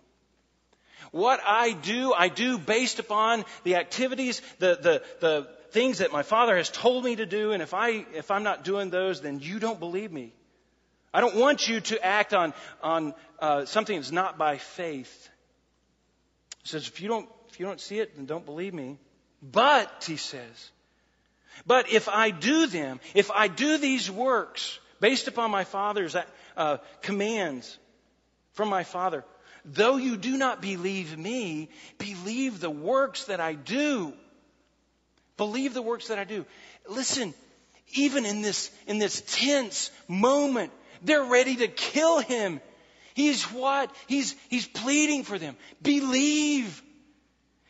What I do, I do based upon the activities, the, the, the things that my Father has told me to do, and if, I, if I'm not doing those, then you don't believe me. I don't want you to act on, on uh, something that's not by faith. He says, if you, don't, if you don't see it, then don't believe me. But, he says, but if I do them, if I do these works, based upon my Father's uh, commands from my Father. Though you do not believe me, believe the works that I do. Believe the works that I do. Listen, even in this, in this tense moment, they're ready to kill him. He's what? He's, he's pleading for them. Believe.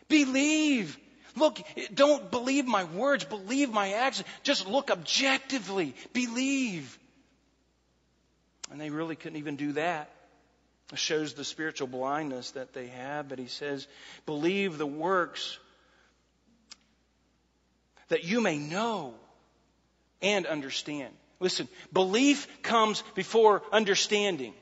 Believe. Look, don't believe my words, believe my actions. Just look objectively. Believe. And they really couldn't even do that. It shows the spiritual blindness that they have. But he says, believe the works that you may know and understand. Listen, belief comes before understanding.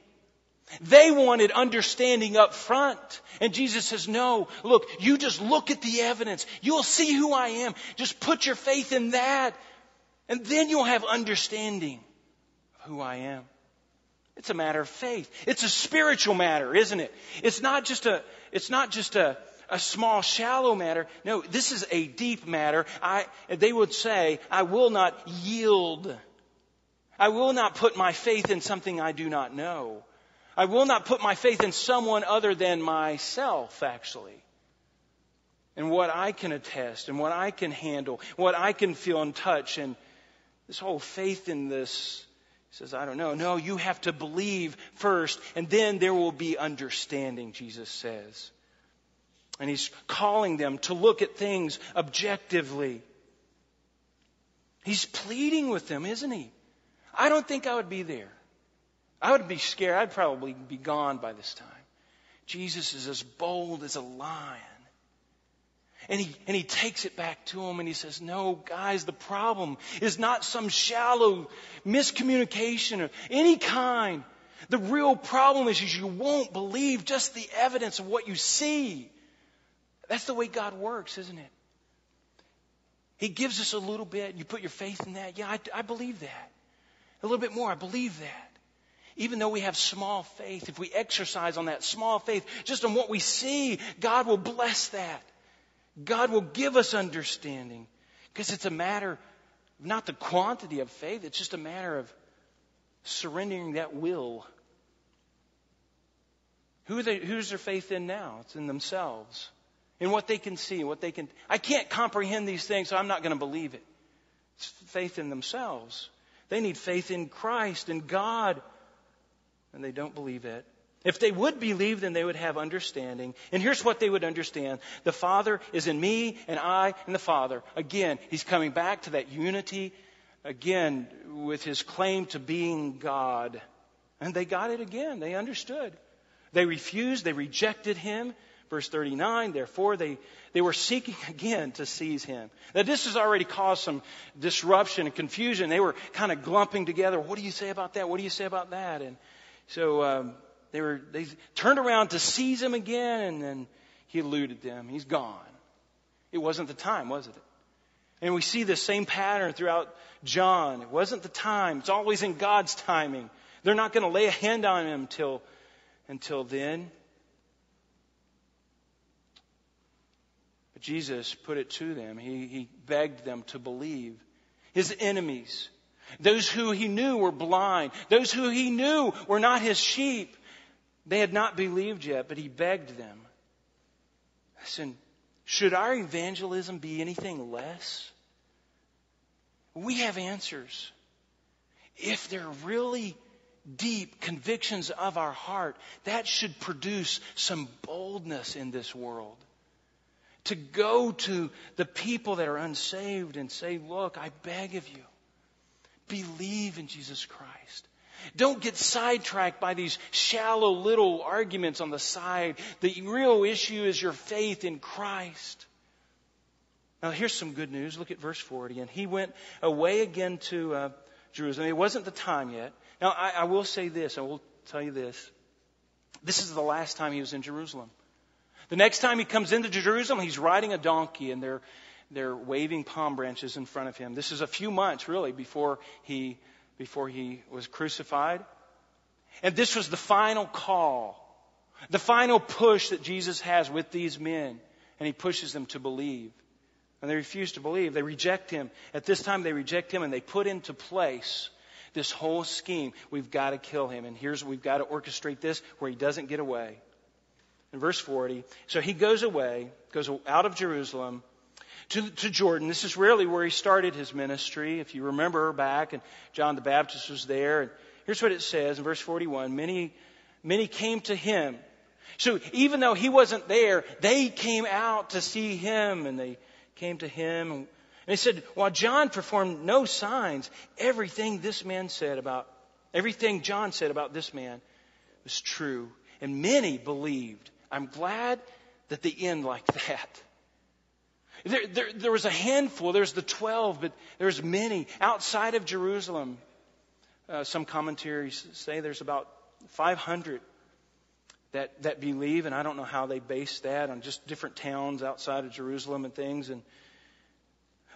They wanted understanding up front. And Jesus says, no, look, you just look at the evidence. You'll see who I am. Just put your faith in that. And then you'll have understanding of who I am. It's a matter of faith. It's a spiritual matter, isn't it? It's not just a, it's not just a, a small, shallow matter. No, this is a deep matter. I, they would say, I will not yield. I will not put my faith in something I do not know. I will not put my faith in someone other than myself, actually. And what I can attest and what I can handle, what I can feel and touch. And this whole faith in this he says, I don't know. No, you have to believe first, and then there will be understanding, Jesus says. And he's calling them to look at things objectively. He's pleading with them, isn't he? I don't think I would be there. I would be scared. I'd probably be gone by this time. Jesus is as bold as a lion. And he, and he takes it back to him and he says, No, guys, the problem is not some shallow miscommunication of any kind. The real problem is, you won't believe just the evidence of what you see. That's the way God works, isn't it? He gives us a little bit. You put your faith in that. Yeah, I, I believe that. A little bit more. I believe that. Even though we have small faith, if we exercise on that small faith, just on what we see, God will bless that. God will give us understanding because it's a matter of not the quantity of faith, it's just a matter of surrendering that will. Who they, who's their faith in now? It's in themselves, in what they can see, what they can. I can't comprehend these things, so I'm not going to believe it. It's faith in themselves. They need faith in Christ and God, and they don't believe it. If they would believe, then they would have understanding. And here's what they would understand. The Father is in me, and I in the Father. Again, he's coming back to that unity, again, with his claim to being God. And they got it again. They understood. They refused, they rejected him. Verse 39, therefore they, they were seeking again to seize him. Now this has already caused some disruption and confusion. They were kind of glumping together. What do you say about that? What do you say about that? And so um, they were they turned around to seize him again, and then he eluded them. He's gone. It wasn't the time, was it? And we see this same pattern throughout John. It wasn't the time. It's always in God's timing. They're not going to lay a hand on him till until then. But Jesus put it to them. He, he begged them to believe. His enemies those who he knew were blind, those who he knew were not his sheep, they had not believed yet, but he begged them. Listen, should our evangelism be anything less? We have answers. If they're really deep convictions of our heart, that should produce some boldness in this world. To go to the people that are unsaved and say, Look, I beg of you, believe in Jesus Christ. Don't get sidetracked by these shallow little arguments on the side. The real issue is your faith in Christ. Now, here's some good news. Look at verse 40. And he went away again to uh, Jerusalem. It wasn't the time yet. Now, I, I will say this. I will tell you this. This is the last time he was in Jerusalem. The next time he comes into Jerusalem, he's riding a donkey and they're, they're waving palm branches in front of him. This is a few months, really, before he, before he was crucified. And this was the final call, the final push that Jesus has with these men. And he pushes them to believe. And they refuse to believe. They reject him. At this time, they reject him and they put into place this whole scheme. We've got to kill him. And here's, we've got to orchestrate this where he doesn't get away. In verse 40, so he goes away, goes out of Jerusalem to, to Jordan. This is really where he started his ministry. If you remember back, and John the Baptist was there. And here's what it says in verse 41 Many, many came to him. So even though he wasn't there, they came out to see him and they came to him. And he said, while John performed no signs, everything this man said about, everything John said about this man was true. And many believed. I'm glad that the end like that. There, there, there was a handful, there's the 12, but there's many outside of Jerusalem. Uh, some commentaries say there's about 500 that, that believe, and I don't know how they base that on just different towns outside of Jerusalem and things. And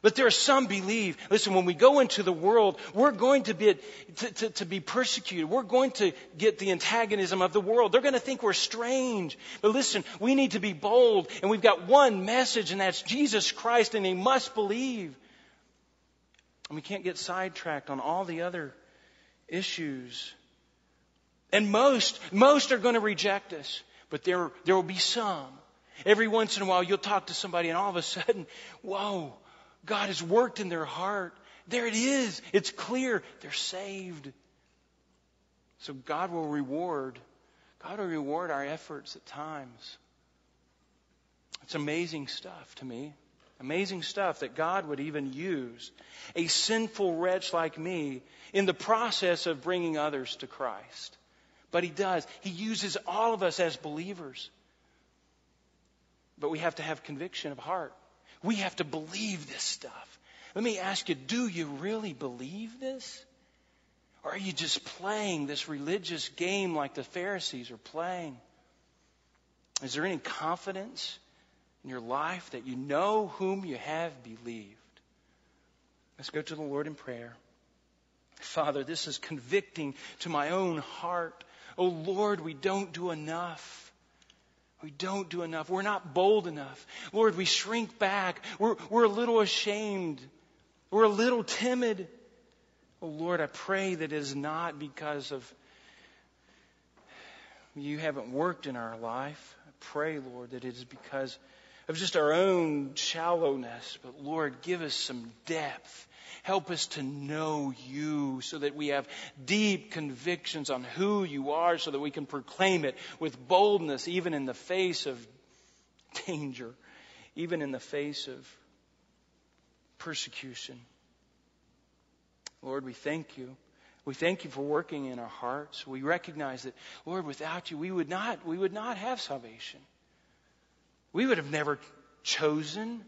but there are some believe, listen, when we go into the world, we're going to be, to, to, to, be persecuted. We're going to get the antagonism of the world. They're going to think we're strange. But listen, we need to be bold, and we've got one message, and that's Jesus Christ, and they must believe. And we can't get sidetracked on all the other issues. And most, most are going to reject us, but there, there will be some. Every once in a while, you'll talk to somebody, and all of a sudden, whoa, God has worked in their heart. There it is. It's clear. They're saved. So God will reward. God will reward our efforts at times. It's amazing stuff to me. Amazing stuff that God would even use a sinful wretch like me in the process of bringing others to Christ. But He does. He uses all of us as believers. But we have to have conviction of heart. We have to believe this stuff. Let me ask you, do you really believe this? Or are you just playing this religious game like the Pharisees are playing? Is there any confidence in your life that you know whom you have believed? Let's go to the Lord in prayer. Father, this is convicting to my own heart. Oh Lord, we don't do enough. We don't do enough. We're not bold enough. Lord, we shrink back. We're, we're a little ashamed. We're a little timid. Oh Lord, I pray that it is not because of you haven't worked in our life. I pray, Lord, that it is because of just our own shallowness. But Lord, give us some depth Help us to know you so that we have deep convictions on who you are so that we can proclaim it with boldness even in the face of danger, even in the face of persecution. Lord, we thank you. We thank you for working in our hearts. We recognize that, Lord, without you, we would not, we would not have salvation. We would have never chosen.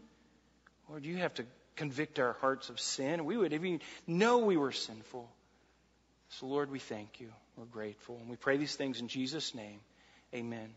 Lord, you have to convict our hearts of sin. We would even know we were sinful. So, Lord, we thank you. We're grateful. And we pray these things in Jesus' name. Amen.